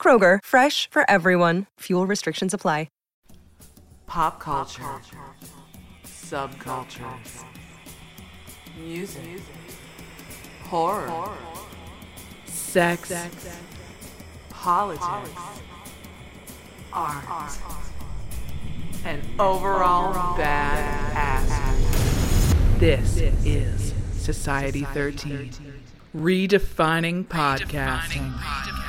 Kroger, fresh for everyone. Fuel restrictions apply. Pop culture. Subcultures. Music. Horror. Sex. Politics. Art. And overall bad ass. This is Society 13. Redefining podcasting.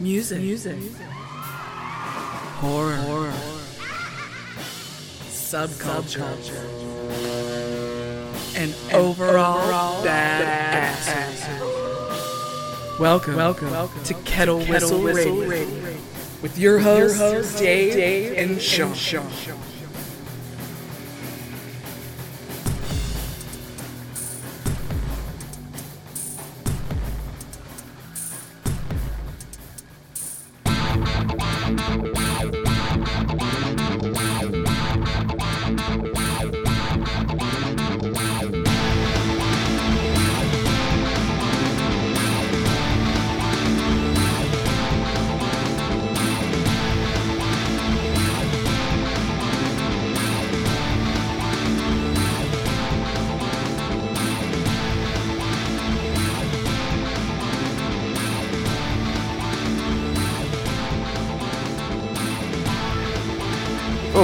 Music. Music. Horror. Horror. Subculture. And, overall, bad, ass. Welcome, welcome, welcome to Kettle, Whistle, Radio. With your hosts, Dave, and Sean.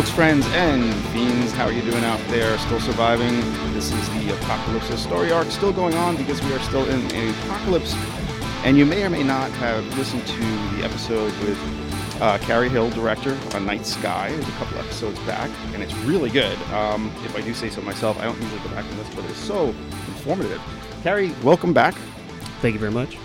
Folks, friends, and fiends, how are you doing out there? Still surviving? This is the Apocalypse story arc still going on because we are still in an apocalypse. And you may or may not have listened to the episode with uh, Cary Hill, director on Night Sky. There's a couple episodes back, and it's really good. Um, if I do say so myself, I don't usually go back and listen, but it's so informative. Cary, welcome back. Thank you very much.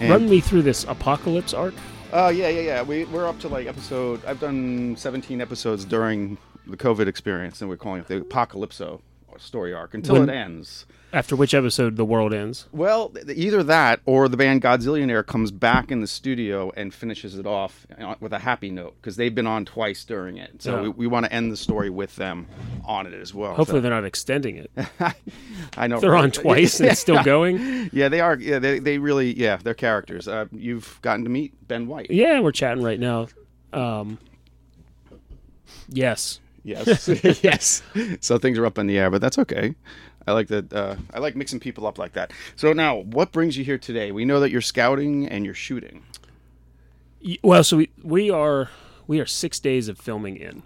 And- Run me through this apocalypse arc. Uh, yeah, yeah, yeah. We, we're up to like episode. I've done 17 episodes during the COVID experience, and we're calling it the Apocalypso story arc until When- it ends. After which episode the world ends. Well, either that or the band Godzillionaire comes back in the studio and finishes it off uh, with a happy note because they've been on twice during it. So Yeah. we, we want to end the story with them on it as well. Hopefully So- they're not extending it. I know They're right? on twice and it's still going. Yeah, they are. Yeah, they, they really. Yeah, they're characters. Uh, you've gotten to meet Ben White. Yeah, we're chatting right now. Um, yes. Yes, yes. So things are up in the air, but that's okay. I like that. Uh, I like mixing people up like that. So now, what brings you here today? We know that you're scouting and you're shooting. Well, so we we are we are six days of filming in,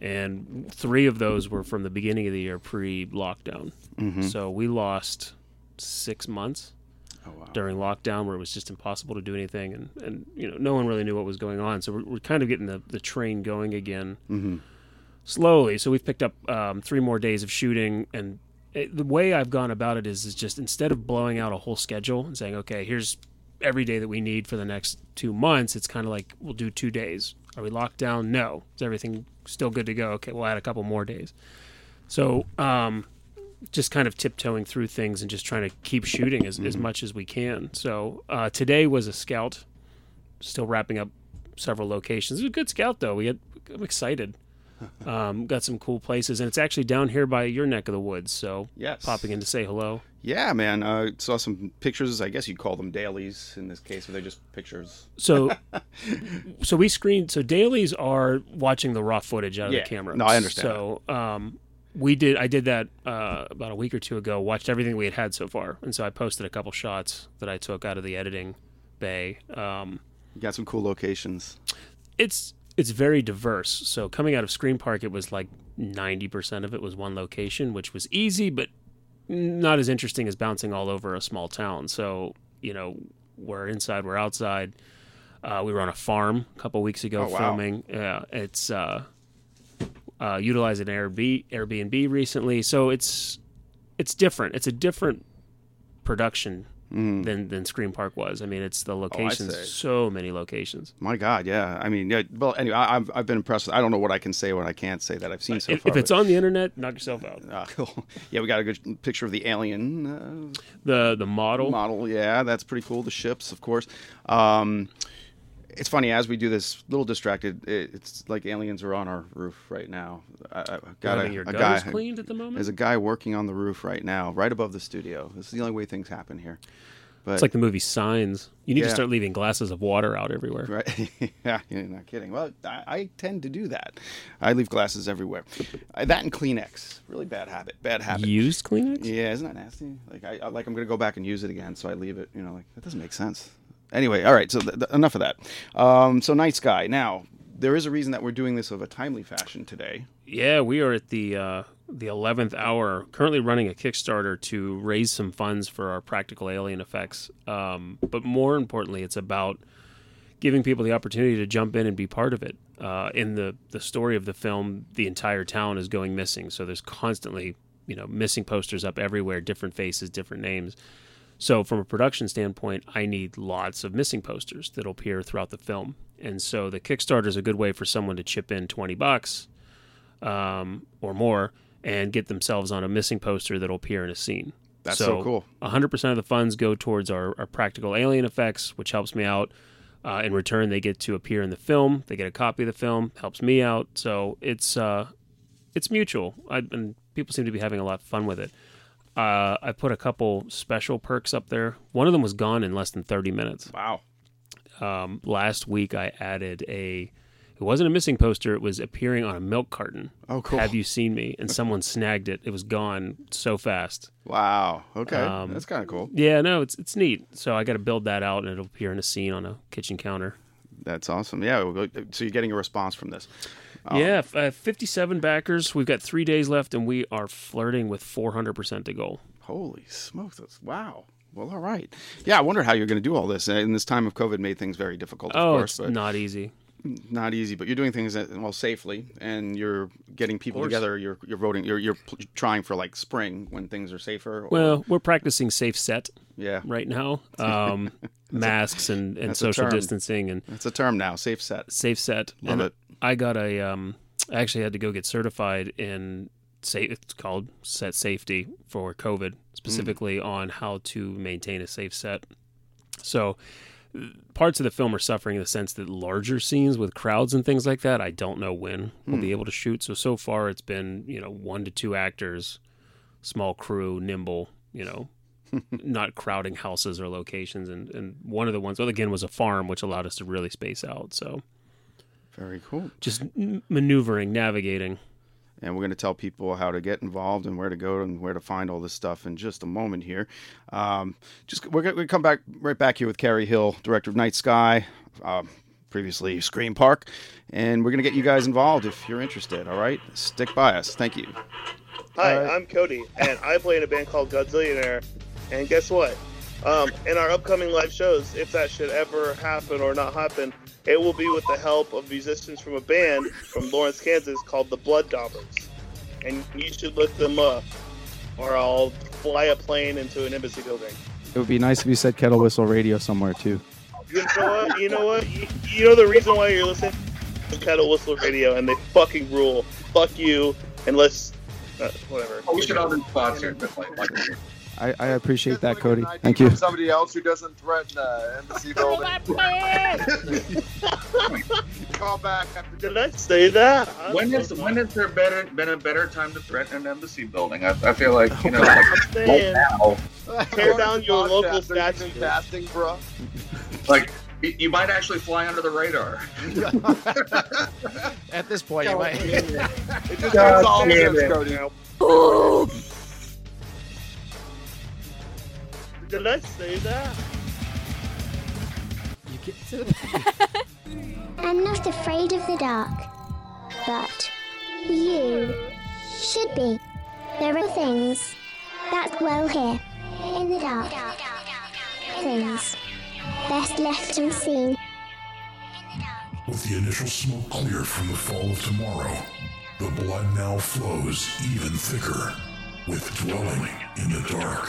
and three of those were from the beginning of the year pre-lockdown. So we lost six months during lockdown, where it was just impossible to do anything, and and you know no one really knew what was going on. So we're, we're kind of getting the the train going again slowly. So we've picked up um, three more days of shooting, and it, the way I've gone about it is is just instead of blowing out a whole schedule and saying, okay, here's every day that we need for the next two months, it's kind of like we'll do two days. Are we locked down? No. Is everything still good to go? Okay, we'll add a couple more days. So, um, just kind of tiptoeing through things and just trying to keep shooting as, as much as we can. So, uh, today was a scout, still wrapping up several locations. It was a good scout, though. We had, I'm excited. Um, got some cool places, and it's actually down here by your neck of the woods. So, Yes. popping in to say hello. Yeah, man. Uh, saw some pictures. I guess you'd call them dailies in this case, but they're just pictures. So, so we screened. So dailies are watching the raw footage out of Yeah. the camera. No, I understand So, um, we did. I did that uh, about a week or two ago. Watched everything we had had so far, and so I posted a couple shots that I took out of the editing bay. Um, You got some cool locations. it's it's very diverse. So coming out of Scream Park, it was like ninety percent of it was one location, which was easy, but not as interesting as bouncing all over a small town. So you know, we're inside, we're outside. Uh, we were on a farm a couple weeks ago Oh, wow. filming. Yeah, it's uh, uh, utilizing Airbnb, Airbnb recently, so it's it's different. It's a different production than than Scream Park was. I mean, it's the locations, see. so many locations. My God, yeah. I mean, yeah. Well, anyway, I, I've I've been impressed. I don't know what I can say, what I can't say that I've seen so if, far. if it's but- on the internet, knock yourself out. Uh, cool. Yeah, we got a good picture of the alien uh, The the model. model. Yeah, that's pretty cool. The ships, of course. Um, it's funny as we do this, little distracted. It, it's like aliens are on our roof right now. I, I got a, your a guy. cleaned at the moment. There's a guy working on the roof right now, right above the studio. This is the only way things happen here. But It's like the movie Signs. You need Yeah. to start leaving glasses of water out everywhere. Right? yeah, you're not kidding. Well, I, I tend to do that. I leave glasses everywhere. Uh, that and Kleenex, really bad habit. Bad habit. Used Kleenex? Yeah, isn't that nasty? Like I I- like I'm gonna go back and use it again, so I leave it. You know, like that doesn't make sense. Anyway, all right. So th- th- enough of that. Um, so Night Sky. Now there is a reason that we're doing this of a timely fashion today. Yeah, we are at the uh, the eleventh hour. Currently running a Kickstarter to raise some funds for our practical alien effects. Um, but more importantly, it's about giving people the opportunity to jump in and be part of it. Uh, in the the story of the film, the entire town is going missing, so there's constantly you know missing posters up everywhere, different faces, different names. So, from a production standpoint, I need lots of missing posters that'll appear throughout the film. And so, the Kickstarter is a good way for someone to chip in 20 bucks um, or more and get themselves on a missing poster that'll appear in a scene. That's so cool. 100% of the funds go towards our, our practical alien effects, which helps me out. Uh, in return, they get to appear in the film. They get a copy of the film, helps me out. So it's uh, it's mutual, I, and people seem to be having a lot of fun with it. Uh, I put a couple special perks up there. One of them was gone in less than 30 minutes. Wow. Um, last week, I added a. It wasn't a missing poster. It was appearing on a milk carton. Oh, cool. Have you seen me? And someone snagged it. It was gone so fast. Wow. Okay. Um, That's kind of cool. Yeah, no, it's it's neat. So I got to build that out, and it'll appear in a scene on a kitchen counter. That's awesome. Yeah. So you're getting a response from this. Oh. Yeah, uh, 57 backers. We've got three days left, and we are flirting with 400% to goal. Holy smokes! That's, wow. Well, all right. Yeah, I wonder how you're going to do all this. And this time of COVID made things very difficult, of oh, course, it's not easy. not easy. But you're doing things that, well safely, and you're getting people together. You're you're voting. You're you're trying for like spring when things are safer. Or, Well, we're practicing safe set yeah, right now. Um, masks and, and social distancing and that's a term now. Safe set. safe set. Love and it. I got a. Um, I actually had to go get certified in. Say it's called set safety for COVID, specifically on how to maintain a safe set. So parts of the film are suffering in the sense that larger scenes with crowds and things like that, I don't know when we'll be able to shoot. So so far it's been, you know, one to two actors, small crew, nimble, you know, not crowding houses or locations and, and one of the ones well again was a farm which allowed us to really space out. So Very cool. just maneuvering, navigating. and we're going to tell people how to get involved and where to go and where to find all this stuff in just a moment here. Um, just we're going to come back right back here with Cary Hill, director of Night Sky, um, previously Scream Park, and we're going to get you guys involved if you're interested. All right, stick by us. Thank you. Hi, Alright. I'm Cody, and I play in a band called Godzillionaire. And guess what? Um, in our upcoming live shows, if that should ever happen or not happen, it will be with the help of musicians from a band from Lawrence, Kansas called the Blood Daubers. And you should look them up, or I'll fly a plane into an embassy building. It would be nice if you said Kettle Whistle Radio somewhere too. You know what? You know what? You, you know the reason why you're listening to Kettle Whistle Radio, and they fucking rule. Fuck you, unless uh, whatever. We should all be sponsored, but like, like I, I appreciate that, Cody. Thank you. Somebody else who doesn't threaten uh, embassy building. Call back after Did I say that? I'm when so is sorry. when has there better been a better time to threaten an embassy building? I, I feel like you know, like I'm saying, now, Tear down your local Podcast, you even statue. Fasting, bro. like you, you might actually fly under the radar. At this point, you might. It just God all damn sense, it. Cody. Did I say that? You get to the I'm not afraid of the dark, but you should be. There are things that dwell here in the dark. Things best left unseen. With the initial smoke cleared from the fall of tomorrow, the blood now flows even thicker with dwelling in the dark.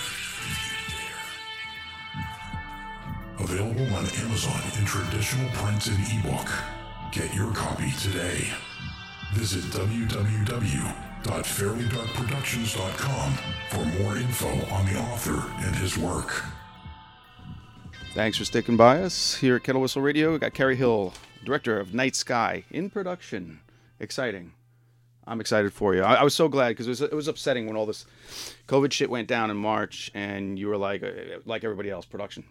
Available on Amazon in traditional print and ebook. Get your copy today. Visit www.fairlydarkproductions.com for more info on the author and his work. Thanks for sticking by us here at Kettle Whistle Radio. We got Cary Hill, director of Night Sky, in production. Exciting. I'm excited for you. I, I was so glad because it was, it was upsetting when all this COVID shit went down in March, and you were like, uh, like everybody else, production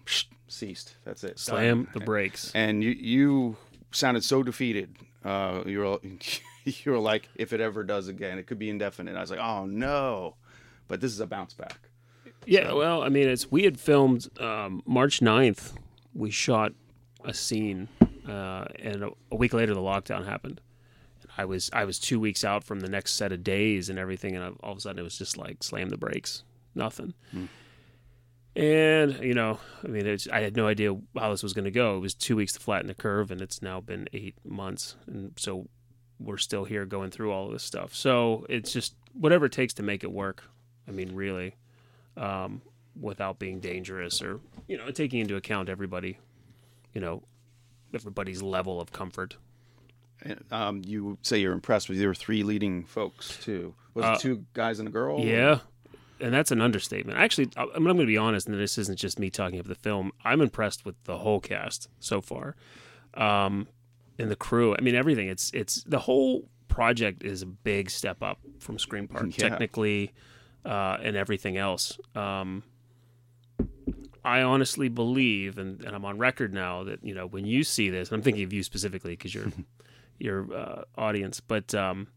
ceased. That's it. Slam Done. the brakes. And you you sounded so defeated. Uh, you were you were like, if it ever does again, it could be indefinite. I was like, oh no, but this is a bounce back. Yeah, well, I mean, it's we had filmed um, March 9th. We shot a scene, uh, and a, a week later the lockdown happened. I was I was two weeks out from the next set of days and everything, and I, all of a sudden it was just like slam the brakes, nothing. And you know, I mean, it's, I had no idea how this was going to go. It was two weeks to flatten the curve, and it's now been eight months, and so we're still here going through all of this stuff. So it's just whatever it takes to make it work. I mean, really um, without being dangerous or you know taking into account everybody you know everybody's level of comfort Um, you say you're impressed with your three leading folks too. Was Uh, it two guys and a girl? yeah and that's an understatement actually i'm going to be honest and this isn't just me talking about the film i'm impressed with the whole cast so far um, and the crew i mean everything it's it's the whole project is a big step up from scream park Yeah. technically uh, and everything else um, I honestly believe, and, and I'm on record now that you know when you see this, and I'm thinking of you specifically because you're your uh, audience, but um,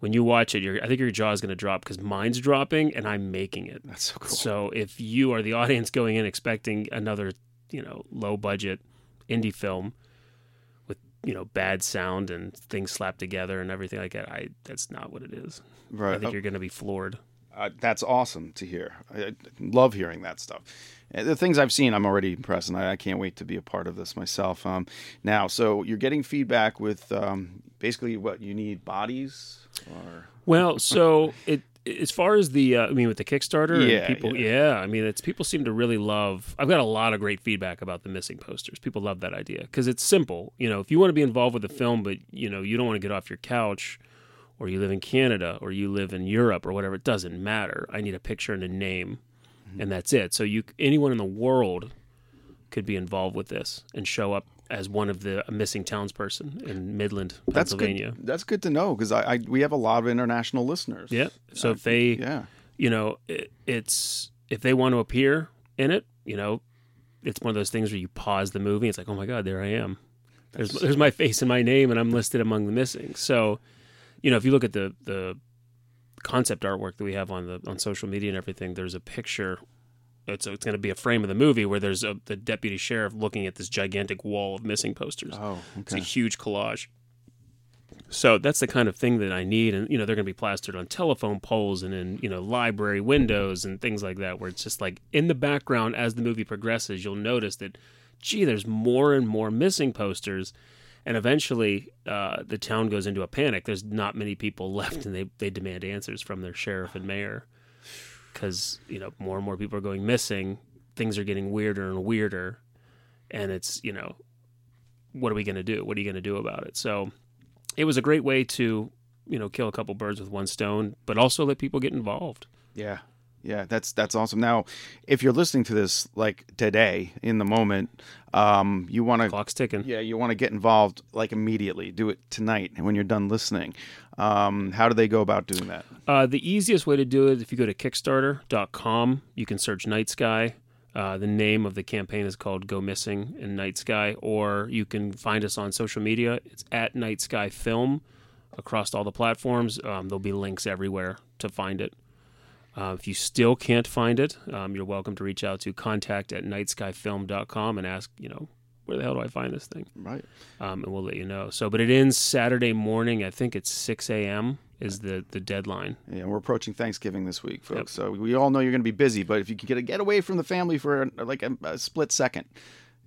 when you watch it, your I think your jaw is going to drop because mine's dropping and I'm making it. That's so cool. So if you are the audience going in expecting another, you know, low budget indie film with you know bad sound and things slapped together and everything like that, I that's not what it is. Right. I think Oh. you're going to be floored. Uh, that's awesome to hear. I, I love hearing that stuff. Uh, The things I've seen, I'm already impressed, and I, I can't wait to be a part of this myself. Um, now, so you're getting feedback with um, basically what you need bodies, or Well, so it as far as the uh, I mean with the Kickstarter, and Yeah, people, yeah. yeah. I mean it's people seem to really love. I've got a lot of great feedback about the missing posters. People love that idea because it's simple. You know, if you want to be involved with the film, but you know you don't want to get off your couch, or you live in Canada, or you live in Europe, or whatever, it doesn't matter. I need a picture and a name, and that's it. So you anyone in the world could be involved with this and show up as one of the a missing townsperson in Midland, Pennsylvania. that's good. That's good to know because I, I we have a lot of international listeners. Yeah. So Uh, if they, yeah, you know, it, it's if they want to appear in it, you know, it's one of those things where you pause the movie. It's like, oh my god, there I am. There's there's my face and my name, and I'm listed among the missing. So, you know, if you look at the the concept artwork that we have on the on social media and everything, there's a picture. It's it's going to be a frame of the movie where there's a the deputy sheriff looking at this gigantic wall of missing posters. Oh, It's a huge collage. So that's the kind of thing that I need, and you know they're going to be plastered on telephone poles and in you know library windows and things like that, where it's just like in the background as the movie progresses, you'll notice that, gee, there's more and more missing posters, and eventually uh, the town goes into a panic. There's not many people left, and they they demand answers from their sheriff and mayor, because you know more and more people are going missing. Things are getting weirder and weirder, and it's you know what are we going to do? What are you going to do about it? So it was a great way to, you know, kill a couple birds with one stone, but also let people get involved. yeah, yeah. That's that's awesome. Now, if you're listening to this like today in the moment, um, you want to clock's ticking. Yeah, you want to get involved like immediately. Do it tonight when you're done listening. Um, how do they go about doing that? Uh, the easiest way to do it, if you go to Kickstarter.com, you can search Night Sky. Uh, the name of the campaign is called Go Missing in Night Sky, or you can find us on social media. It's at Night Sky Film across all the platforms. Um, there'll be links everywhere to find it. Uh, if you still can't find it, um, you're welcome to reach out to contact at nightskyfilm.com and ask, you know, where the hell do I find this thing? Right. Um, and we'll let you know. So, but it ends Saturday morning. I think it's 6 a.m. is the, the deadline. Yeah, we're approaching Thanksgiving this week, folks. So we all know you're going to be busy, but if you can get get away from the family for like a, a split second,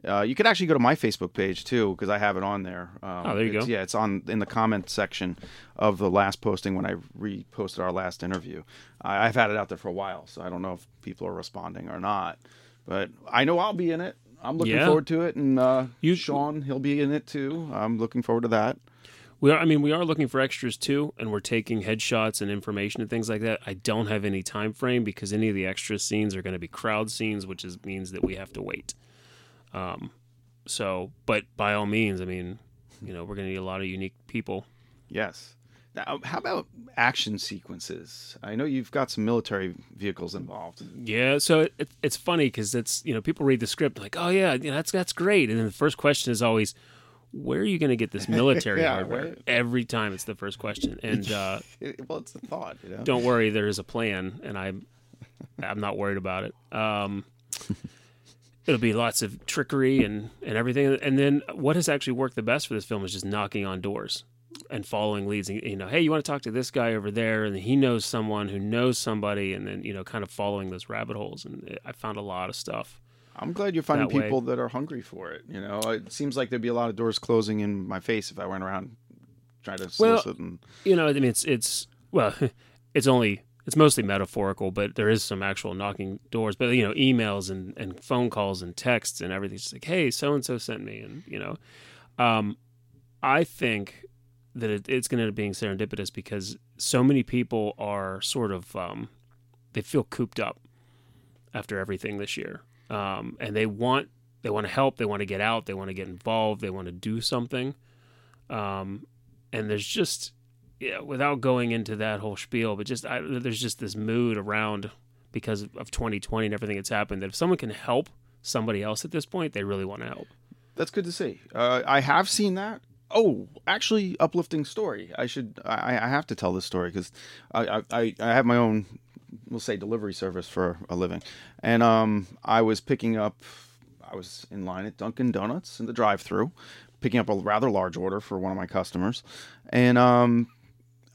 uh, you could actually go to my Facebook page too because I have it on there. Um, Oh, there you go. Yeah, it's on in the comment section of the last posting when I reposted our last interview. I, I've had it out there for a while, so I don't know if people are responding or not, but I know I'll be in it. I'm looking Yeah. forward to it, and uh, you, Sean, he'll be in it too. I'm looking forward to that. We are, I mean, we are looking for extras too, and we're taking headshots and information and things like that. I don't have any time frame because any of the extra scenes are going to be crowd scenes, which is means that we have to wait. Um, so, but by all means, I mean, you know, we're going to need a lot of unique people. Yes. Now, how about action sequences? I know you've got some military vehicles involved. Yeah, so it, it, it's funny because it's you know people read the script like, oh yeah, you know, that's that's great, and then the first question is always, where are you going to get this military Yeah, hardware? right. Every time it's the first question, and uh, well, it's the thought, you know. don't worry, there is a plan, and I'm I'm not worried about it. Um, it'll be lots of trickery and and everything, and then what has actually worked the best for this film is just knocking on doors and following leads. And, you know, hey, you want to talk to this guy over there, and he knows someone who knows somebody, and then you know, kind of following those rabbit holes. And I found a lot of stuff. I'm glad you're finding that way. people that are hungry for it. You know, it seems like there'd be a lot of doors closing in my face if I went around trying to Well, solicit. and you know, I mean, it's it's well, it's only it's mostly metaphorical, but there is some actual knocking doors. But you know, emails and and phone calls and texts and everything. just like, hey, so and so sent me, and you know, um, I think that it, it's going to end up being serendipitous because so many people are sort of um, they feel cooped up after everything this year, um, and they want they want to help, they want to get out, they want to get involved, they want to do something, um, and there's just yeah, without going into that whole spiel, but just I, there's just this mood around because of 2020 and everything that's happened that if someone can help somebody else at this point, they really want to help. That's good to see. Uh, I have seen that. Oh, actually, uplifting story. I should. I, I have to tell this story because I, I I have my own, we'll say, delivery service for a living, and um, I was picking up. I was in line at Dunkin' Donuts in the drive-through, picking up a rather large order for one of my customers, and um,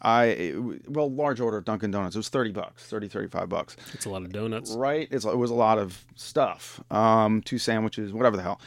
I well, large order at Dunkin' Donuts. It was thirty bucks, 30, 35 bucks. It's a lot of donuts. Right. It's, it was a lot of stuff. Um, two sandwiches, whatever the hell.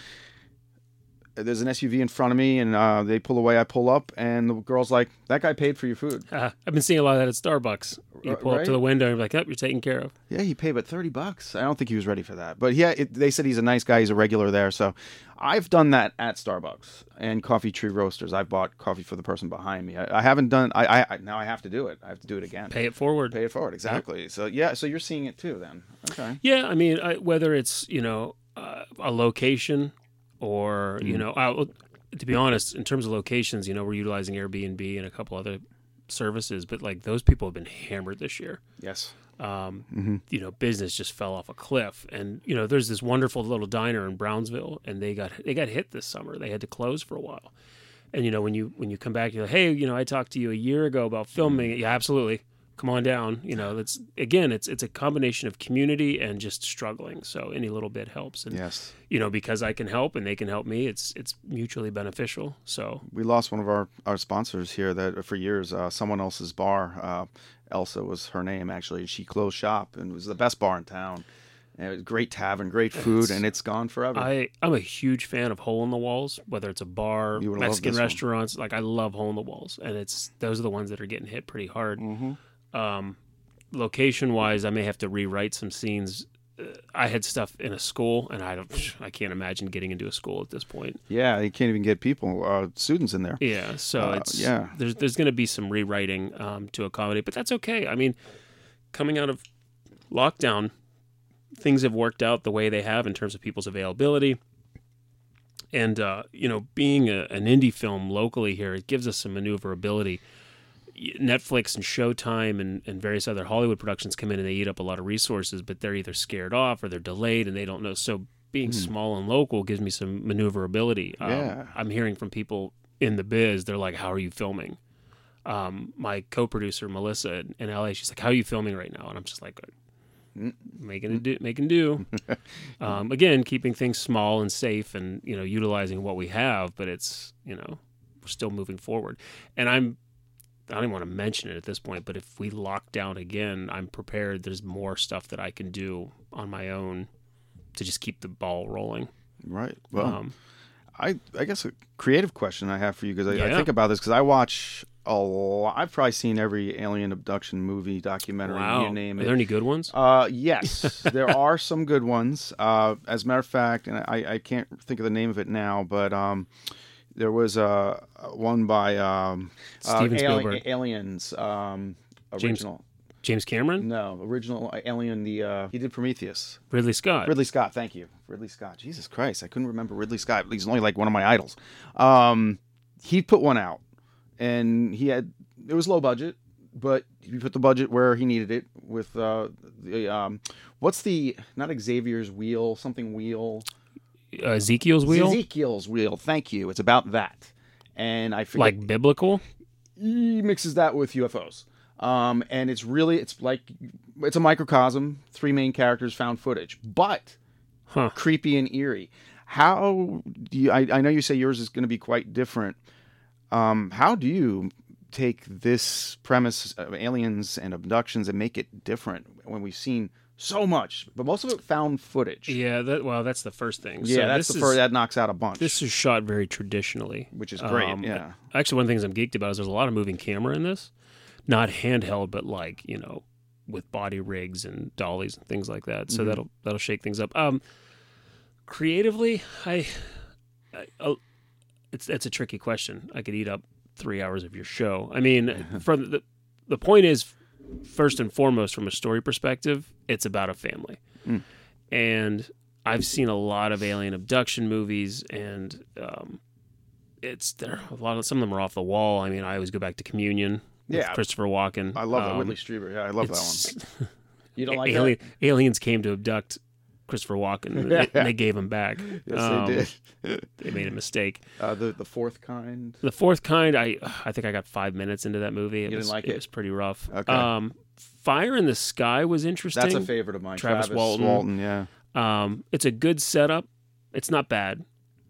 There's an SUV in front of me, and uh, they pull away. I pull up, and the girl's like, "That guy paid for your food." Uh, I've been seeing a lot of that at Starbucks. You pull up to the window and you're like, "Yep, you're taken care of." Yeah, he paid, but thirty bucks. I don't think he was ready for that. But yeah, it, they said he's a nice guy. He's a regular there. So I've done that at Starbucks and Coffee Tree Roasters. I've bought coffee for the person behind me. I, I haven't done. I, I, now I have to do it. I have to do it again. Pay it forward. Pay it forward. Exactly. So yeah. So you're seeing it too then. Okay. Yeah, I mean, I, whether it's you know uh, a location or you Mhm. know, I, to be honest, in terms of locations, you know, we're utilizing Airbnb and a couple other services, but like those people have been hammered this year. Yes. Um, Mhm. You know, business just fell off a cliff, and you know, there's this wonderful little diner in Brownsville, and they got they got hit this summer. They had to close for a while. And you know, when you when you come back, you're like, hey, you know, I talked to you a year ago about filming it. Yeah, absolutely. Come on down. You know, that's again, it's it's a combination of community and just struggling. So any little bit helps. And Yes. you know, because I can help and they can help me, it's it's mutually beneficial. So we lost one of our, our sponsors here that for years uh, someone else's bar uh, elsa was her name actually she closed shop and was the best bar in town and it was great tavern great food It's- and it's gone forever I, I'm a huge fan of hole in the walls, whether it's a bar, You would love Mexican this one. restaurants. Like I love hole in the walls, and it's those are the ones that are getting hit pretty hard. Mm-hmm. Um, location wise, I may have to rewrite some scenes. Uh, I had stuff in a school, and I don't, I can't imagine getting into a school at this point. yeah you can't even get people uh, students in there Yeah, so Uh, it's yeah There's there's going to be some rewriting um, to accommodate, but that's okay. I mean, coming out of lockdown, things have worked out the way they have in terms of people's availability. And uh, you know, being a, an indie film locally here, it gives us some maneuverability. Netflix and Showtime and, and various other Hollywood productions come in and they eat up a lot of resources, but they're either scared off or they're delayed and they don't know. So being small and local gives me some maneuverability. Um, I'm hearing from people in the biz, they're like, "How are you filming?" Um, my co-producer Melissa in LA, she's like, "How are you filming right now?" And I'm just like, making it do, making do. um, again, keeping things small and safe, and you know, utilizing what we have. But it's you know, we're still moving forward. And I'm, I don't even want to mention it at this point. But if we lock down again, I'm prepared. There's more stuff that I can do on my own to just keep the ball rolling. Right. Well, Um, I I guess a creative question I have for you because I, I think about this because I watch a lot. I've probably seen every alien abduction movie, documentary, Wow. you name Are there any good ones? Uh, yes, there are some good ones. Uh, as a matter of fact, and I, I can't think of the name of it now, but um, there was uh, one by um, uh, Steven Ali- Spielberg. Aliens. Um, James- original. James Cameron, No, original Alien. The uh, he did Prometheus. Ridley Scott. Ridley Scott, thank you. Ridley Scott. Jesus Christ, I couldn't remember Ridley Scott. He's only like one of my idols. Um, he put one out, and he had it was low budget, but he put the budget where he needed it with uh, the um, what's the not Xavier's wheel, something wheel, Uh, Ezekiel's wheel, Ezekiel's wheel. Thank you. It's about that, and I forget like biblical. he mixes that with UFOs. Um, and it's really it's like it's a microcosm. Three main characters found footage, but Huh. creepy and eerie. How do you? I, I know you say yours is going to be quite different. Um, how do you take this premise of aliens and abductions and make it different when we've seen so much, but most of it found footage? Yeah, that well, that's the first thing. Yeah, So that's this the is- first that knocks out a bunch. This is shot very traditionally, Which is great, Um, yeah. Actually, one of the things I'm geeked about is there's a lot of moving camera in this, not handheld, but like you know, with body rigs and dollies and things like that. So Mhm. that'll that'll shake things up. Um, creatively, I, I oh, it's that's a tricky question. I could eat up three hours of your show. I mean, from the the point is, first and foremost, from a story perspective, it's about a family Mm. and I've seen a lot of alien abduction movies, and um, it's there. A lot of some of them are off the wall. I mean, I always go back to Communion. with Yeah. Christopher Walken. I love that Um, Whitley Strieber. Yeah, I love that one. You don't like alien, that? Aliens came to abduct Christopher Walken, they, and they gave him back. Yes, Um, they did. they made a mistake. Uh, the the fourth kind. The fourth kind, I I think I got five minutes into that movie. It You didn't was, like it? it? was pretty rough. Okay. Um, Fire in the Sky was interesting. That's a favorite of mine. Travis, Travis Walton. Walton, yeah. Um, it's a good setup. It's not bad,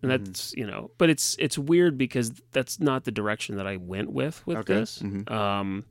and Mm-hmm. that's you know, but it's it's weird because that's not the direction that I went with with Okay. this. Mhm. Um,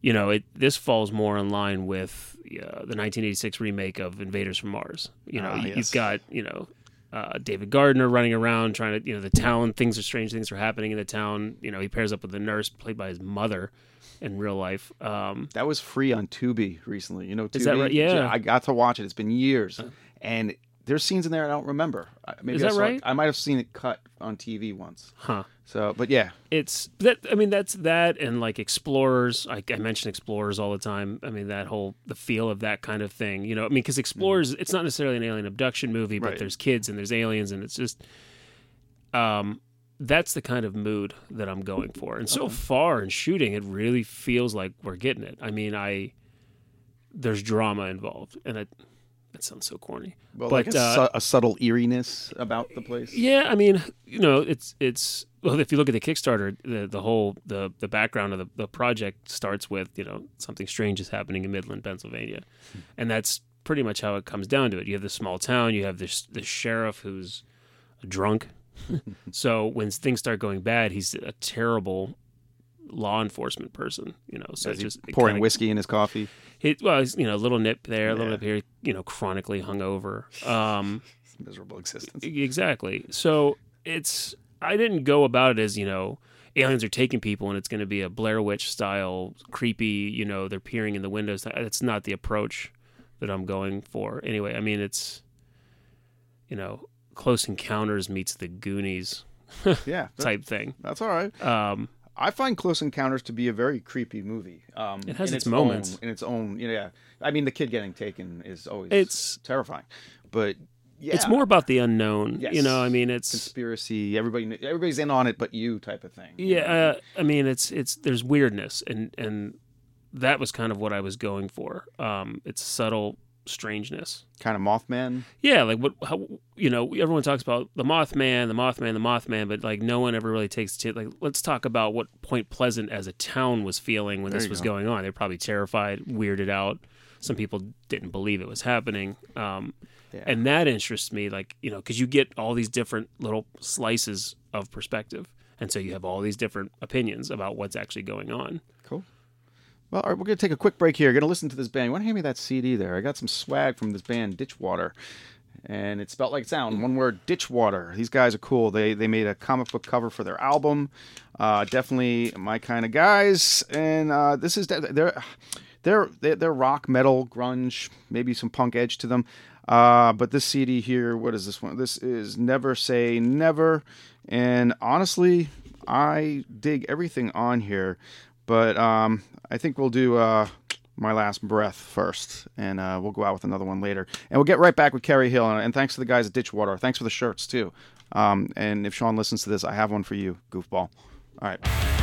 you know, it this falls more in line with uh, the 1986 remake of Invaders from Mars. You know, Ah, yes. you've got you know. Uh, David Gardner running around trying to, you know, the town, things are strange, things are happening in the town. You know, he pairs up with the nurse played by his mother in real life. Um, That was free on Tubi recently. You know, Tubi? Is that right? Yeah. I got to watch it. It's been years, and there's scenes in there I don't remember. I- Maybe Is I that it- right? I might have seen it cut on TV once. Huh. So, but yeah, it's that i mean that's that and like explorers I, I mention explorers all the time i mean that whole the feel of that kind of thing you know i mean because explorers it's not necessarily an alien abduction movie but Right. there's kids and there's aliens and it's just um that's the kind of mood that i'm going for and so far in shooting it really feels like we're getting it i mean i there's drama involved and it that sounds so corny well, but like a, uh, a subtle eeriness about the place. yeah, I mean, you know, it's it's well, if you look at the Kickstarter, the the whole the the background of the, the project starts with you know something strange is happening in Midland, Pennsylvania, and that's pretty much how it comes down to it. You have this small town, you have this this sheriff who's drunk, so when things start going bad, he's a terrible law enforcement person. You know, so just pouring kinda- whiskey in his coffee. It, well, you know, a little nip there, a little nip here. You know, chronically hungover. Um, Miserable existence. Exactly. So it's I didn't go about it as you know aliens are taking people and it's going to be a Blair Witch style creepy. You know, they're peering in the windows. That's not the approach that I'm going for. Anyway, I mean it's you know Close Encounters meets the Goonies. Yeah, type thing. That's all right. Um, I find Close Encounters to be a very creepy movie. Um, It has in its moments. own- in its own, you know, yeah. I mean, the kid getting taken is always It's- terrifying, but it's more about the unknown. You know, I mean, it's conspiracy. Everybody, everybody's in on it, but you type of thing. Yeah, uh, I mean, it's it's there's weirdness, and and that was kind of what I was going for. Um, it's subtle strangeness. Kind of Mothman. Yeah, like what how you know everyone talks about the Mothman, the Mothman, the Mothman, but like no one ever really takes to like let's talk about what Point Pleasant as a town was feeling when There this was go. going on. They're probably terrified, weirded out. Some people didn't believe it was happening. Um, Yeah. And that interests me, like you know, because you get all these different little slices of perspective, and so you have all these different opinions about what's actually going on. Well, all right, we're going to take a quick break here. Going to listen to this band. You want to hand me that CD there? I got some swag from this band, Ditchwater. And it's spelled like it. One word, Ditchwater. These guys are cool. They they made a comic book cover for their album. Uh, definitely my kind of guys. And uh, this is they're they're they're they're rock, metal, grunge, maybe some punk edge to them. Uh, but this CD here, what is this one? This is Never Say Never. And honestly, I dig everything on here. But um, I think we'll do uh, my last breath first, and uh, we'll go out with another one later. And we'll get right back with Cary Hill. And, and thanks to the guys at Ditchwater. Thanks for the shirts too. Um, and if Sean listens to this, I have one for you, goofball. All right.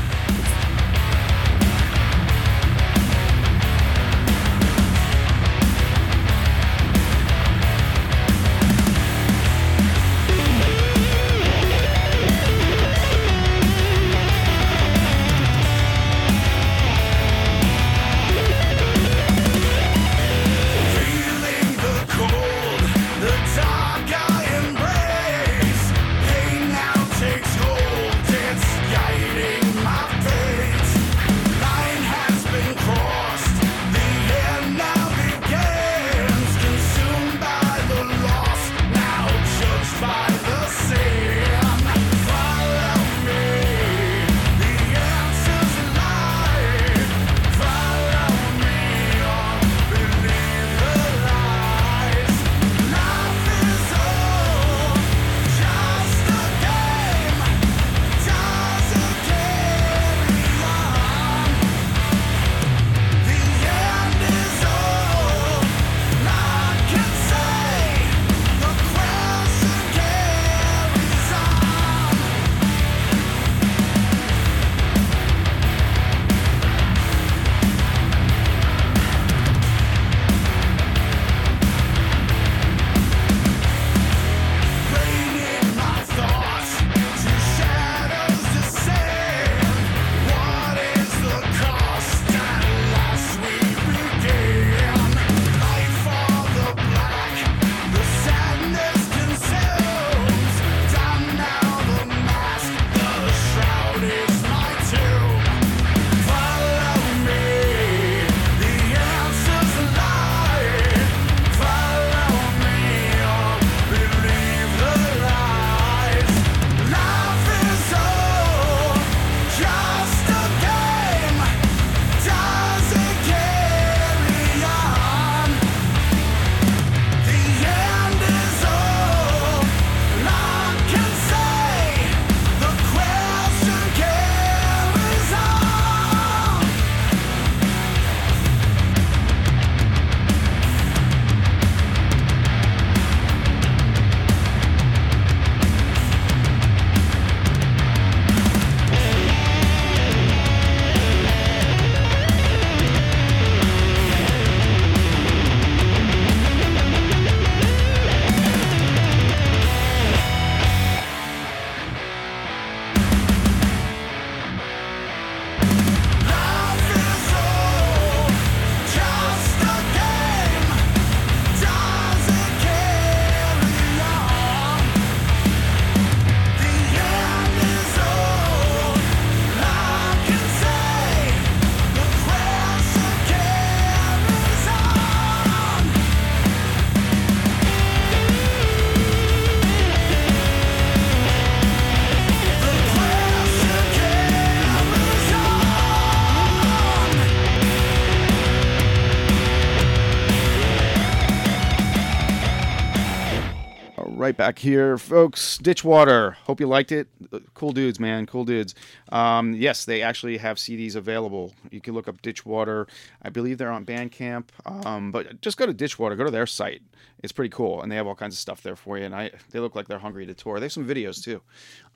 Back here, folks. Ditchwater. Hope you liked it. Uh, Cool dudes, man. Cool dudes. Um, yes, they actually have CDs available. You can look up Ditchwater. I believe they're on Bandcamp. Um, but just go to Ditchwater. Go to their site. It's pretty cool, and they have all kinds of stuff there for you. And I, they look like they're hungry to tour. They have some videos too.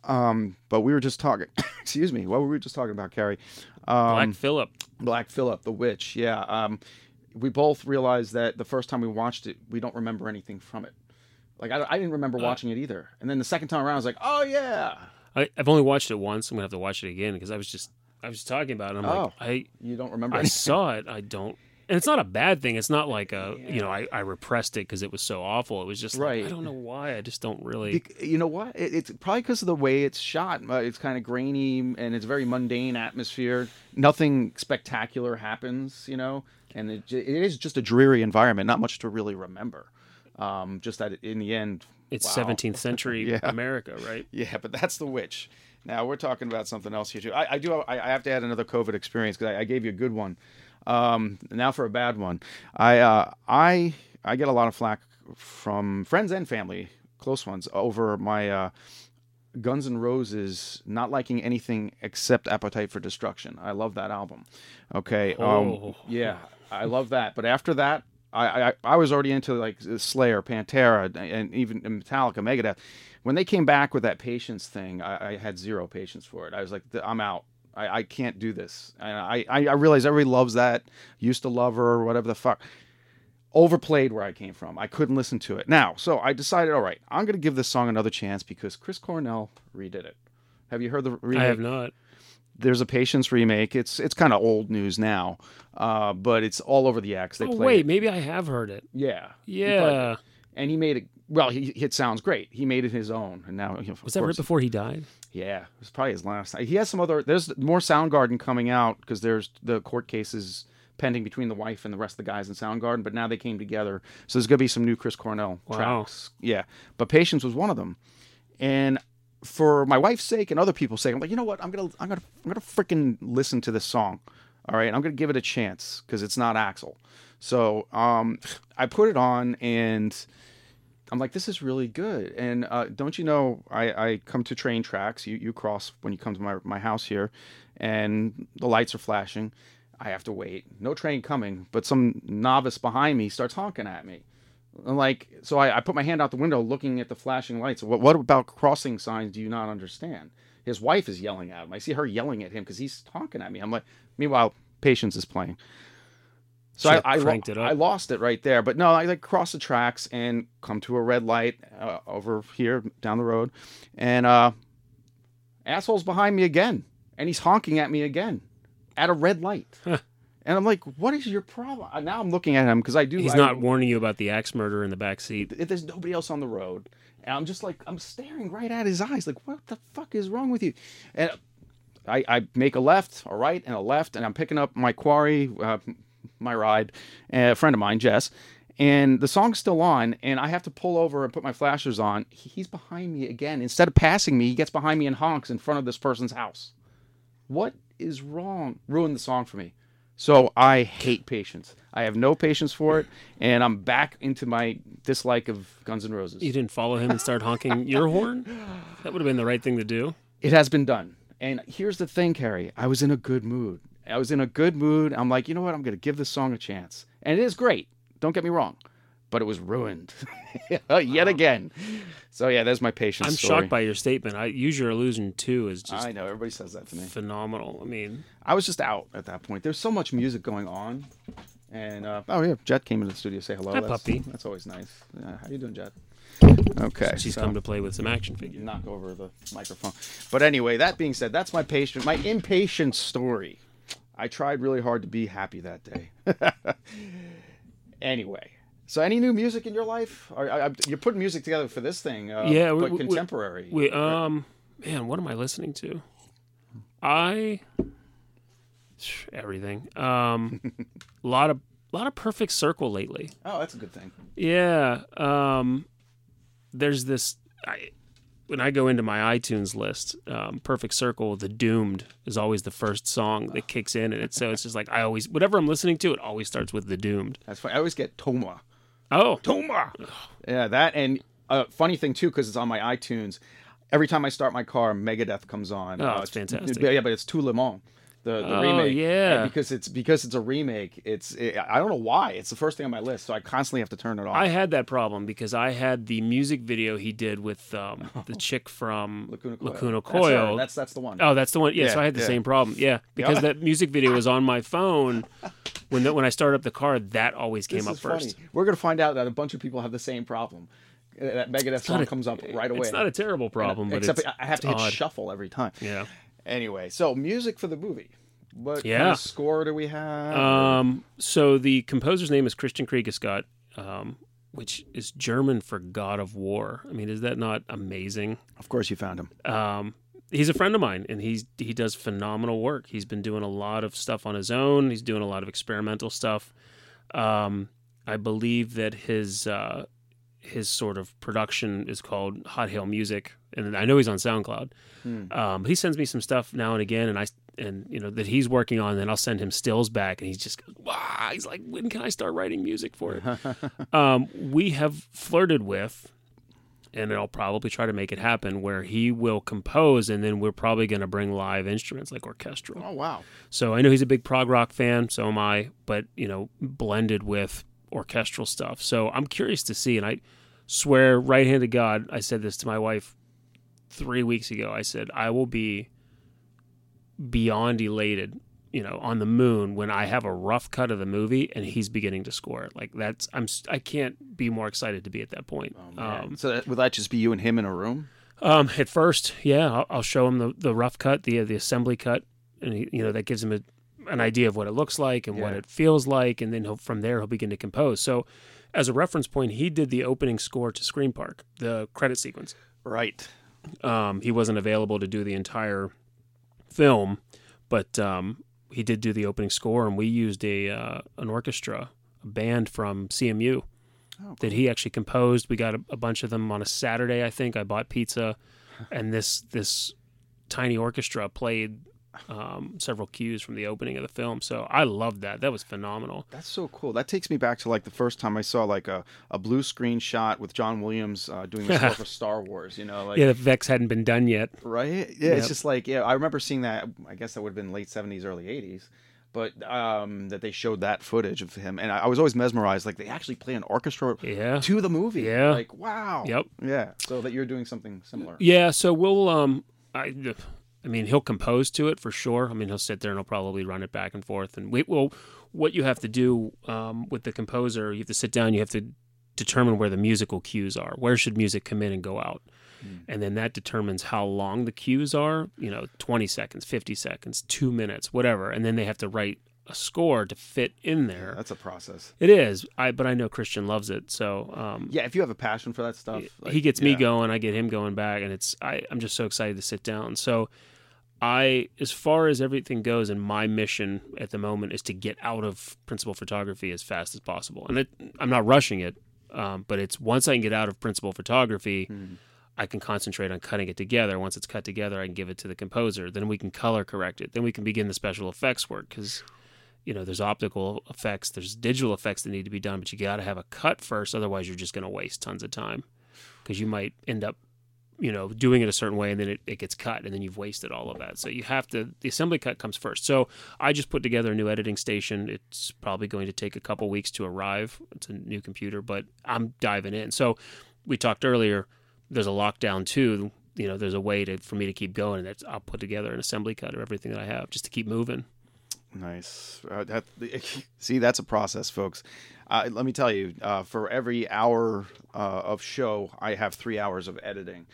Um, but we were just talking. excuse me. What were we just talking about, Cary? Um, Black Phillip. Black Phillip, the witch. Yeah. Um, we both realized that the first time we watched it, we don't remember anything from it. Like I, I didn't remember Uh. watching it either. And then the second time around, I was like, oh yeah. I, I've only watched it once. I'm gonna have to watch it again because I was just I was talking about it. I'm Oh, like I you don't remember? I anything? saw it. I don't. And it's not a bad thing. It's not like a you know I, I repressed it because it was so awful. It was just like, Right. I don't know why. I just don't really. You know what? It, it's probably because of the way it's shot. Uh, It's kind of grainy and it's very mundane atmosphere. Nothing spectacular happens, you know, and it, it is just a dreary environment. Not much to really remember. Um, just that in the end, It's wow. 17th century Yeah. America, right? Yeah, but that's the witch. Now we're talking about something else here too. I, I do. I, I have to add another COVID experience because I, I gave you a good one. Um, now for a bad one. I uh, I I get a lot of flack from friends and family, close ones, over my uh, Guns N' Roses not liking anything except Appetite for Destruction. I love that album. Okay. Um, Oh. yeah, I love that. But after that, I, I I was already into like Slayer, Pantera, and even Metallica, Megadeth. When they came back with that patience thing, I, I had zero patience for it. I was like, I'm out. I, I can't do this. And I, I I realize everybody loves that. Used to love her or whatever the fuck. Overplayed where I came from. I couldn't listen to it. Now, so I decided, all right, I'm going to give this song another chance because Chris Cornell redid it. Have you heard the remake? I have not. There's a Patience remake. It's it's kind of old news now, uh, but it's all over the X. They Oh play wait, it. maybe I have heard it. Yeah. He. Yeah. And he made it. Well, he it sounds great. He made it his own, and now of Was that right before he died? Yeah, it was probably his last. He has some other. There's more Soundgarden coming out because there's the court cases pending between the wife and the rest of the guys in Soundgarden. But now they came together, so there's gonna be some new Chris Cornell Wow. tracks. Yeah, but Patience was one of them, and for my wife's sake and other people's sake, I'm like, you know what? I'm gonna, I'm gonna, I'm gonna freaking listen to this song. All right, I'm gonna give it a chance because it's not Axl. So um, I put it on and. I'm like, this is really good. And uh, don't you know, I, I come to train tracks. You, you cross when you come to my, my house here, and the lights are flashing. I have to wait. No train coming, but some novice behind me starts honking at me. Like, so I, I put my hand out the window looking at the flashing lights. What, what about crossing signs do you not understand? His wife is yelling at him. I see her yelling at him because he's honking at me. I'm like, meanwhile, Patience is playing. So I, I, lo- cranked it up. I lost it right there. But no, I like cross the tracks and come to a red light uh, over here down the road, and uh, asshole's behind me again, and he's honking at me again at a red light. And I'm like, what is your problem? Uh, Now I'm looking at him because I do. He's I- not warning you about the axe murder in the back seat. if there's nobody else on the road and i'm just like i'm staring right at his eyes like what the fuck is wrong with you and i, I make a left a right and a left and i'm picking up my quarry uh, my ride and a friend of mine jess and the song's still on and i have to pull over and put my flashers on he's behind me again instead of passing me he gets behind me and honks in front of this person's house what is wrong ruined the song for me so I hate patience. I have no patience for it, and I'm back into my dislike of Guns N' Roses. You didn't follow him and start honking your horn? That would have been the right thing to do. It has been done. And here's the thing, Cary. I was in a good mood. I was in a good mood. I'm like, you know what? I'm going to give this song a chance. And it is great. Don't get me wrong. But it was ruined yet again. So, yeah, there's my patience. I'm story. shocked by your statement. I Use Your Illusion 2 is just I know. Everybody says that to me. phenomenal. I mean, I was just out at that point. There's so much music going on. And, uh, oh, yeah, Jet came into the studio to say hello. Hi, that's, puppy. That's always nice. Uh, how you doing, Jet? Okay. she's so- come to play with some action figures. knock over the microphone. But anyway, that being said, that's my patient, my impatient story. I tried really hard to be happy that day. anyway, so any new music in your life? Are, are, you're putting music together for this thing, uh, yeah, we- but we- we- contemporary. We, um, man, what am I listening to? I everything. Um, a lot of lot of Perfect Circle lately. oh, that's a good thing. Yeah. Um, there's this. I, when I go into my iTunes list, um, Perfect Circle, The Doomed is always the first song that kicks in, and it's so it's just like I always whatever I'm listening to, it always starts with The Doomed. That's fine. I always get Toma. Oh, Toma. Yeah, that and uh, funny thing too, because it's on my iTunes. Every time I start my car, Megadeth comes on. Oh, Uh, it's fantastic. Yeah, but it's Tout Le Monde. The, the Oh, remake, yeah. And because it's because it's a remake. It's it, I don't know why it's the first thing on my list, so I constantly have to turn it off. I had that problem because I had the music video he did with um, the chick from Lacuna Coil. Lacuna That's. Coil. That's- that's the one. Oh, that's the one. Yeah, Yeah, so I had the yeah. same problem. Yeah, because Yeah. that music video was on my phone. When the, when I started up the car, that always came This up first. funny. We're gonna find out that a bunch of people have the same problem. Uh, That Megadeth song a- comes up right away. it's not a terrible problem, but except it's- I have to hit odd. shuffle every time. Yeah. Anyway, so music for the movie. What kind of score do we have? Um, so the composer's name is Christian Kriegescott, um, which is German for God of War. I mean, is that not amazing? Of course, you found him. Um, he's a friend of mine, and he's he does phenomenal work. He's been doing a lot of stuff on his own. He's doing a lot of experimental stuff. Um, I believe that his uh, his sort of production is called Hot Hail Music, and I know he's on SoundCloud. Hmm. Um, he sends me some stuff now and again, and I and you know that he's working on. And I'll send him stills back, and he's just wow. He's like, when can I start writing music for it? um, we have flirted with, and I'll probably try to make it happen where he will compose, and then we're probably going to bring live instruments like orchestral. Oh wow! So I know he's a big prog rock fan, so am I, but you know, blended with orchestral stuff. So I'm curious to see, and I swear, right hand to God, I said this to my wife three weeks ago. I said I will be beyond elated, you know, on the moon when I have a rough cut of the movie and he's beginning to score it. Like that's I'm I can't be more excited to be at that point. um, so that, will that just be you and him in a room? um, at first, yeah, I'll, I'll show him the, the rough cut, the the assembly cut, and he, you know that gives him a, an idea of what it looks like and what it feels like, and then he'll, from there he'll begin to compose. So, as a reference point, he did the opening score to Scream Park, the credit sequence. Right. Um, he wasn't available to do the entire film, but um, he did do the opening score, and we used a uh, an orchestra, a band from CMU that he actually composed. We got a, a bunch of them on a Saturday, I think. I bought pizza, and this this tiny orchestra played um, several cues from the opening of the film. So I loved that. That was phenomenal. That's so cool. That takes me back to like the first time I saw like a, a blue screen shot with John Williams uh, doing the score for Star Wars. You know, like yeah, the Vex hadn't been done yet. right? Yeah, Yep. it's just like yeah. I remember seeing that. I guess that would have been late seventies, early eighties. But um, that they showed that footage of him, and I, I was always mesmerized. Like they actually play an orchestra Yeah. to the movie. Yeah. like wow. Yep. Yeah, so that you're doing something similar. Yeah, so we'll um I I mean he'll compose to it for sure. I mean he'll sit there and he'll probably run it back and forth and we will what you have to do um, with the composer, you have to sit down, you have to determine where the musical cues are. Where should music come in and go out? And then that determines how long the cues are, you know, 20 seconds, 50 seconds, 2 minutes, whatever. And then they have to write a score to fit in there. That's a process. It is. I but I know Christian loves it. So, um Yeah, if you have a passion for that stuff, like, he gets me going i get him going back and it's I, i'm just so excited to sit down so i as far as everything goes and my mission at the moment is to get out of principal photography as fast as possible and it, i'm not rushing it um, but it's once i can get out of principal photography i can concentrate on cutting it together once it's cut together i can give it to the composer then we can color correct it then we can begin the special effects work because you know, there's optical effects, there's digital effects that need to be done, but you got to have a cut first. Otherwise, you're just going to waste tons of time because you might end up, you know, doing it a certain way and then it, it gets cut and then you've wasted all of that. So you have to, the assembly cut comes first. So I just put together a new editing station. It's probably going to take a couple weeks to arrive. It's a new computer, but I'm diving in. So we talked earlier, there's a lockdown too. You know, there's a way to for me to keep going, and that's I'll put together an assembly cut of everything that I have just to keep moving. Nice. Uh, that, see, that's a process, folks. Uh, let me tell you, uh, for every hour uh, of show, I have three hours of editing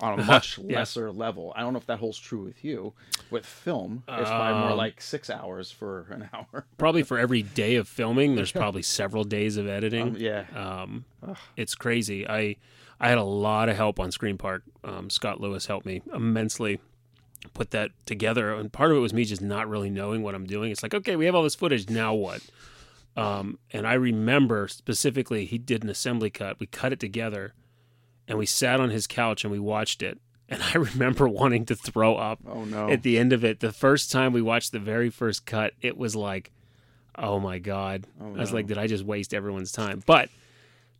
on a much Yeah. lesser level. I don't know if that holds true with you. With film, it's probably more Um, like six hours for an hour. probably for every day of filming there's probably several days of editing Um, yeah. um, it's crazy i i had a lot of help on scream park um, scott lewis helped me immensely put that together and part of it was me just not really knowing what i'm doing. It's like okay we have all this footage now what? Um, and i remember specifically he did an assembly cut. We cut it together and we sat on his couch and we watched it. And i remember wanting to throw up Oh, no. at the end of it. The first time we watched the very first cut it was like oh my god. Oh, i was like did i just waste everyone's time? But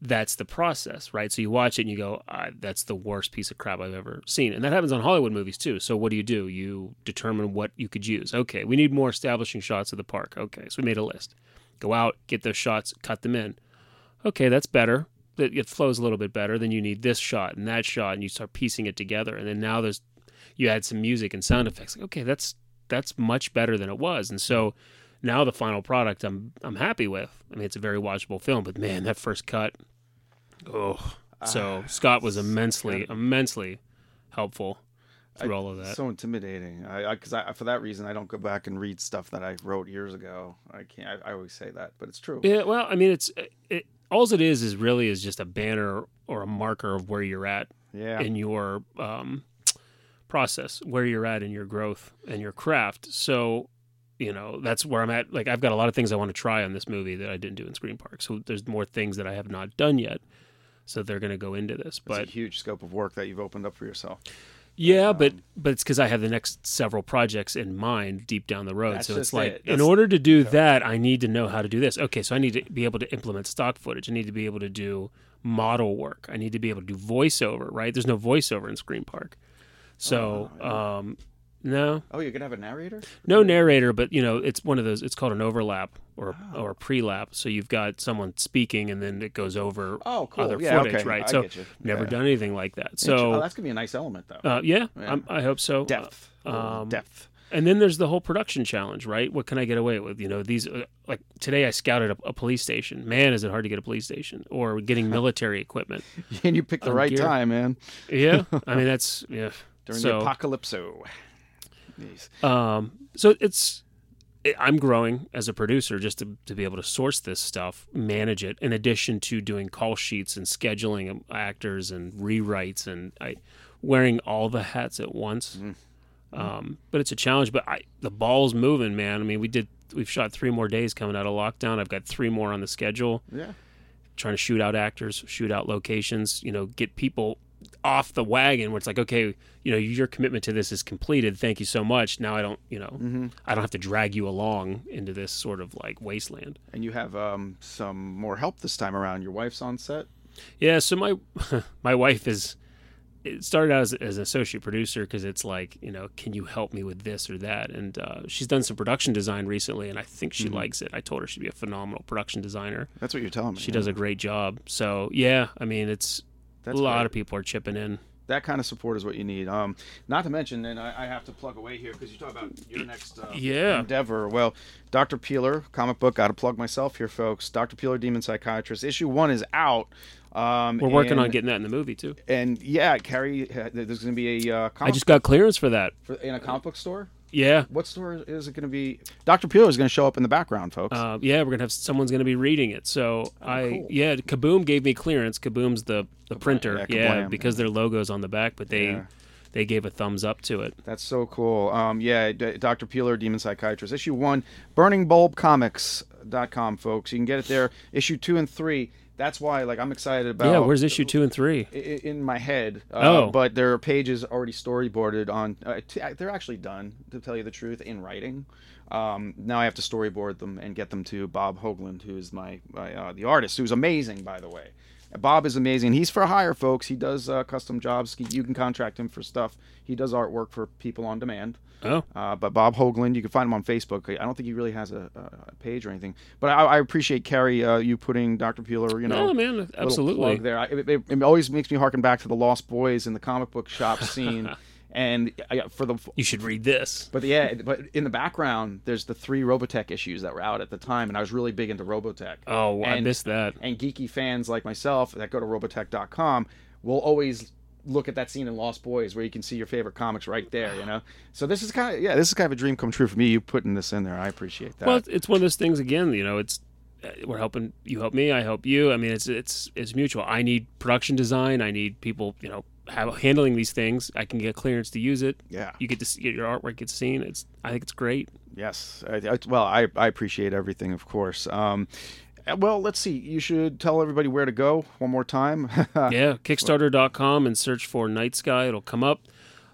that's the process, right? So you watch it and you go, ah, "That's the worst piece of crap I've ever seen," and that happens on Hollywood movies too. So what do you do? You determine what you could use. Okay, we need more establishing shots of the park. Okay, so we made a list. Go out, get those shots, cut them in. Okay, that's better. It flows a little bit better. Then you need this shot and that shot, and you start piecing it together. And then now there's you add some music and sound effects. Like, okay, that's that's much better than it was. And so now the final product I'm I'm happy with. I mean, it's a very watchable film, but man, that first cut, oh. So Ah, Scott was immensely immensely helpful through all of that. So intimidating. I because I, for that reason I don't go back and read stuff that I wrote years ago. I can't. I, I always say that, but it's true. Yeah, well, I mean, it's it. All it is is really is just a banner or a marker of where you're at Yeah. in your um, process, where you're at in your growth and your craft. So, you know, that's where I'm at. Like, I've got a lot of things I want to try on this movie that I didn't do in Scream Park. So there's more things that I have not done yet. So they're going to go into this, It's but a huge scope of work that you've opened up for yourself. yeah, but but it's because I have the next several projects in mind deep down the road. So it's like, it. in order to do that, I need to know how to do this. Okay, so I need to be able to implement stock footage. I need to be able to do model work. I need to be able to do voiceover. Right? There's no voiceover in Scream Park, so um, no, Oh, you're gonna have a narrator? no narrator. But you know, it's one of those. It's called an overlap or or a pre-lap. So you've got someone speaking, and then it goes over Oh, cool. other Yeah, footage. okay. Right? I so never Yeah. done anything like that. So oh, that's gonna be a nice element, though. uh, yeah, Yeah. I'm, I hope so. Depth. Uh, um, depth. And then there's the whole production challenge, right? What can I get away with? You know, these uh, like today I scouted a, a police station. Man, is it hard to get a police station or getting military equipment? and you picked the on right gear. time, man. Yeah, I mean that's yeah. During so, the apocalypso. Um, so it's it, I'm growing as a producer just to, to be able to source this stuff, manage it, in addition to doing call sheets and scheduling actors and rewrites and I wearing all the hats at once. Um, but it's a challenge. But I the ball's moving, man. I mean, we did we've shot three more days coming out of lockdown. I've got three more on the schedule. Yeah. Trying to shoot out actors, shoot out locations, you know, get people off the wagon where it's like, okay, you know, your commitment to this is completed. Thank you so much. Now I don't, you know, Mhm. I don't have to drag you along into this sort of like wasteland. And you have um, some more help this time around. Your wife's on set. Yeah, so my my wife is it started out as, as an associate producer because it's like you know can you help me with this or that and uh, she's done some production design recently and I think she Mhm. likes it. I told her she'd be a phenomenal production designer. That's what you're telling me. She does a great job. So yeah, I mean it's That's a lot great. of people are chipping in. That kind of support is what you need. Um, not to mention, and I, I have to plug away here because you talk about your next uh, Yeah. endeavor. Well, Dr. Peeler, comic book. Got to plug myself here, folks. Dr. Peeler, Demon Psychiatrist. Issue one is out. Um, We're working on getting that in the movie too. And yeah, Cary, there's going to be a uh, I just got clearance for that. for, in a comic book store. Yeah. What store is it going to be? Dr. Peeler is going to show up in the background, folks. Uh, yeah, we're gonna have someone's gonna be reading it. So I Oh, cool. yeah, Kaboom gave me clearance. Kaboom's the the printer. yeah, Yeah, because their logo's on the back, but they Yeah. they gave a thumbs up to it. That's so cool. Um, yeah, D- Dr. Peeler, Demon Psychiatrist. Issue one, burningbulbcomics.com, folks. You can get it there. Issue two and three. That's why, like, I'm excited about. yeah, where's issue two and three? in my head. Uh, Oh. but there are pages already storyboarded on. Uh, t- they're actually done, to tell you the truth, in writing. Um, now I have to storyboard them and get them to Bob Hoagland, who is my, my uh, the artist, who's amazing, by the way. Bob is amazing. He's for hire, folks. He does uh, custom jobs. You can contract him for stuff. He does artwork for people on demand. Oh. Uh, but Bob Hoagland, you can find him on Facebook. I don't think he really has a, a page or anything. But I, I appreciate Cary, uh, you putting Dr. Peeler, you know, No, man, absolutely. plug there. I, it, it, it always makes me harken back to the Lost Boys in the comic book shop scene. and I, for the You should read this. but yeah, but in the background, there's the three Robotech issues that were out at the time, and I was really big into Robotech. Oh, I missed that. And geeky fans like myself that go to Robotech.com will always look at that scene in Lost Boys where you can see your favorite comics right there. You know, so this is kind of yeah, this is kind of a dream come true for me. You putting this in there, I appreciate that. Well, it's one of those things again. You know, it's uh, we're helping you help me, I help you. I mean, it's it's it's mutual. I need production design. I need people, you know, handling these things. I can get clearance to use it. Yeah. you get to see your artwork gets seen. It's I think it's great. Yes. I, I, well, I, I appreciate everything, of course. Um, uh, well, let's see. You should tell everybody where to go one more time. yeah, Kickstarter.com and search for Night Sky. It'll come up.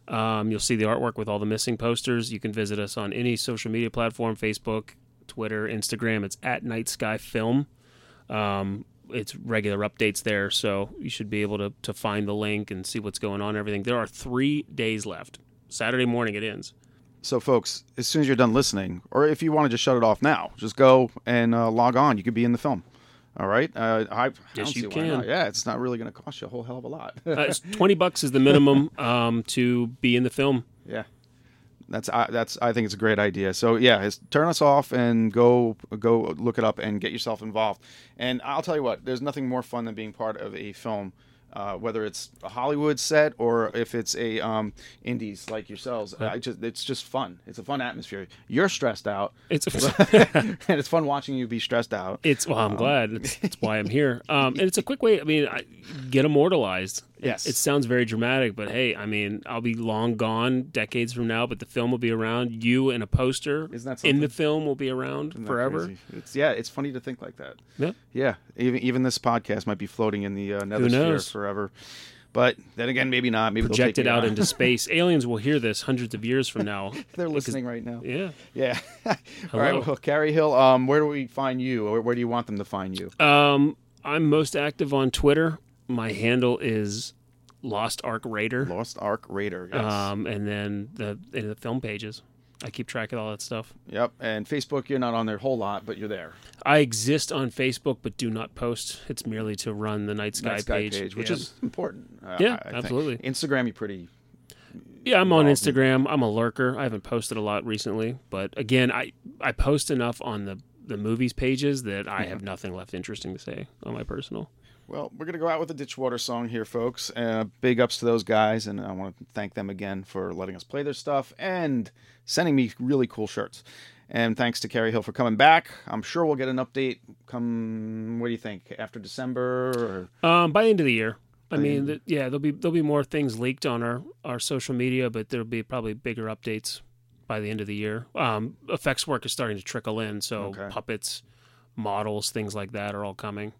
Um, you'll see the artwork with all the missing posters. You can visit us on any social media platform Facebook, Twitter, Instagram. It's at Night Sky Film. Um, it's regular updates there, so you should be able to to find the link and see what's going on. and Everything. There are three days left. Saturday morning it ends. So, folks, as soon as you're done listening, or if you want to just shut it off now, just go and uh, log on. You could be in the film. All right. Uh, I, I Yes, you can. Yeah, it's not really going to cost you a whole hell of a lot. Uh, Twenty bucks is the minimum um, to be in the film. Yeah. That's I that's I think it's a great idea. So yeah, turn us off and go go look it up and get yourself involved. And I'll tell you what, there's nothing more fun than being part of a film, uh, whether it's a Hollywood set or if it's a um, indies like yourselves. I just it's just fun. It's a fun atmosphere. You're stressed out. It's and it's fun watching you be stressed out. It's well, I'm Um, glad. It's, it's why I'm here. Um, and it's a quick way. I mean, I, get immortalized. It- Yes. It, sounds very dramatic, but hey, I mean, I'll be long gone, decades from now, but the film will be around. You and a poster Isn't that in the film will be around forever. crazy? It's yeah, it's funny to think like that. Yeah. Yeah, even even this podcast might be floating in the uh, nether knows? sphere forever. But then again, maybe not. Maybe Projected out into space. Aliens will hear this hundreds of years from now. They're listening right now. Yeah. Yeah. All right. Well, Cary Hill, um, where do we find you, or where do you want them to find you? Um, I'm most active on Twitter. My handle is Lost Ark Raider. Lost Ark Raider. Yes. Um, and then the in the film pages. I keep track of all that stuff. Yep. And Facebook, you're not on there a whole lot, but you're there. I exist on Facebook, but do not post. It's merely to run the Night Sky, Night Sky page, which Yeah. is important. uh, Yeah, I think. absolutely. Instagram, you pretty. Yeah, I'm on Instagram. I'm a lurker. I haven't posted a lot recently, but again, I I post enough on the the movies pages that I have nothing left interesting to say on my personal. Well, we're going to go out with a Ditchwater song here, folks. Uh, big ups to those guys, and I want to thank them again for letting us play their stuff and sending me really cool shirts. And thanks to Cary Hill for coming back. I'm sure we'll get an update come, what do you think, after December? Or... Um, by the end of the year. I mean, yeah, there'll be there'll be more things leaked on our, our social media, but there'll be probably bigger updates by the end of the year. Um, effects work is starting to trickle in, so Okay. puppets, models, things like that are all coming.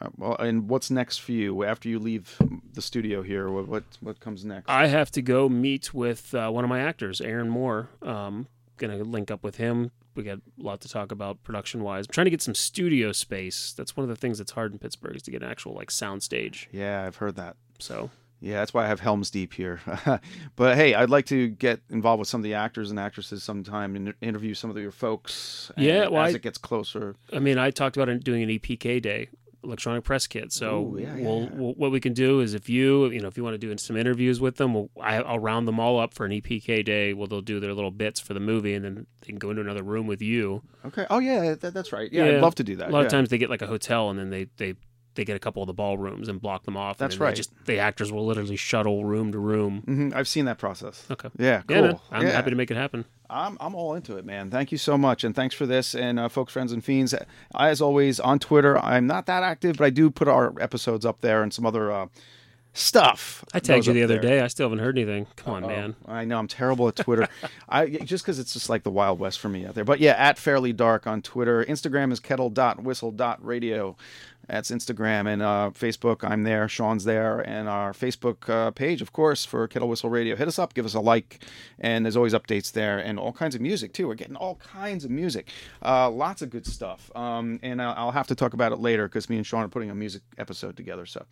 Uh, well, and what's next for you after you leave the studio here? What what, what comes next? I have to go meet with uh, one of my actors, Aaron Moore. Um, gonna link up with him. We got a lot to talk about production wise. I'm trying to get some studio space. That's one of the things that's hard in Pittsburgh is to get an actual like sound stage. Yeah, I've heard that. So Yeah, that's why I have Helms Deep here. but hey, I'd like to get involved with some of the actors and actresses sometime and interview some of your folks. and Yeah, well, as I- it gets closer. I mean, I talked about doing an EPK day, electronic press kit. So Ooh, yeah, yeah, we'll, yeah. we'll- what we can do is if you, you know, if you want to do some interviews with them, we'll, I, I'll round them all up for an EPK day. Well, they'll do their little bits for the movie, and then they can go into another room with you. Okay. Oh yeah, that, that's right. Yeah, I'd love to do that. A lot yeah. of times they get like a hotel, and then they they they get a couple of the ballrooms and block them off. That's right. Just the actors will literally shuttle room to room. hmm I've seen that process. Okay. Yeah. Cool. Yeah, man. I'm Yeah. happy to make it happen. I'm I'm all into it, man. Thank you so much, and thanks for this. And uh, folks, friends, and fiends, as always on Twitter, I'm not that active, but I do put our episodes up there and some other uh, stuff. I tagged you the other there. day. I still haven't heard anything. Come on, Uh-oh. man. I know I'm terrible at Twitter. I just because it's just like the Wild West for me out there. But yeah, at Fairly Dark on Twitter. Instagram is kettle.whistle.radio. That's Instagram and uh, Facebook. I'm there. Sean's there, and our Facebook uh, page, of course, for Kettle Whistle Radio. Hit us up, give us a like, and there's always updates there, and all kinds of music too. We're getting all kinds of music, uh, lots of good stuff. Um, and I'll, have to talk about it later because me and Sean are putting a music episode together. So,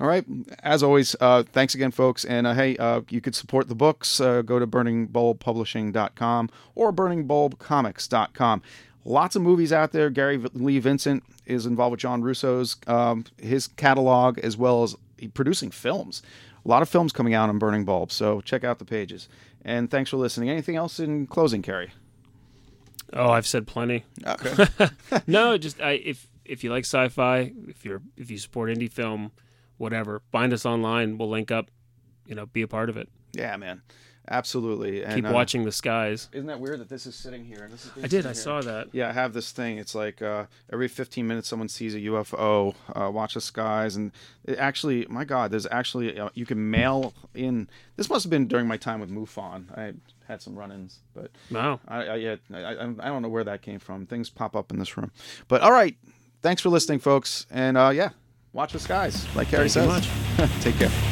all right, as always, uh, thanks again, folks. And uh, hey, uh, you could support the books. Go to burningbulbpublishing.com or burningbulbcomics.com. Lots of movies out there. Gary Lee Vincent is involved with John Russo's um, his catalog as well as producing films. A lot of films coming out on Burning Bulb. So check out the pages. And thanks for listening. Anything else in closing, Cary? Oh, I've said plenty. Okay. no, just I, if if you like sci-fi, if you're if you support indie film, whatever, find us online. We'll link up. You know, be a part of it. Yeah, man. Absolutely. And, Keep uh, watching the skies. Isn't that weird that this is sitting here? This is I did. I saw that. Yeah, I have this thing. It's like uh, every 15 minutes someone sees a UFO. Uh, watch the skies, and it actually, my God, there's actually uh, you can mail in. This must have been during my time with MUFON. I had some run-ins, but Wow. I, I yeah, I, I I don't know where that came from. Things pop up in this room, but all right. Thanks for listening, folks, and uh, yeah, watch the skies, like Cary Thank you says. Take care.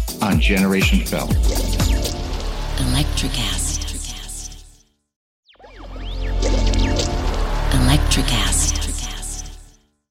on Generation Film. Electricast. Electricast.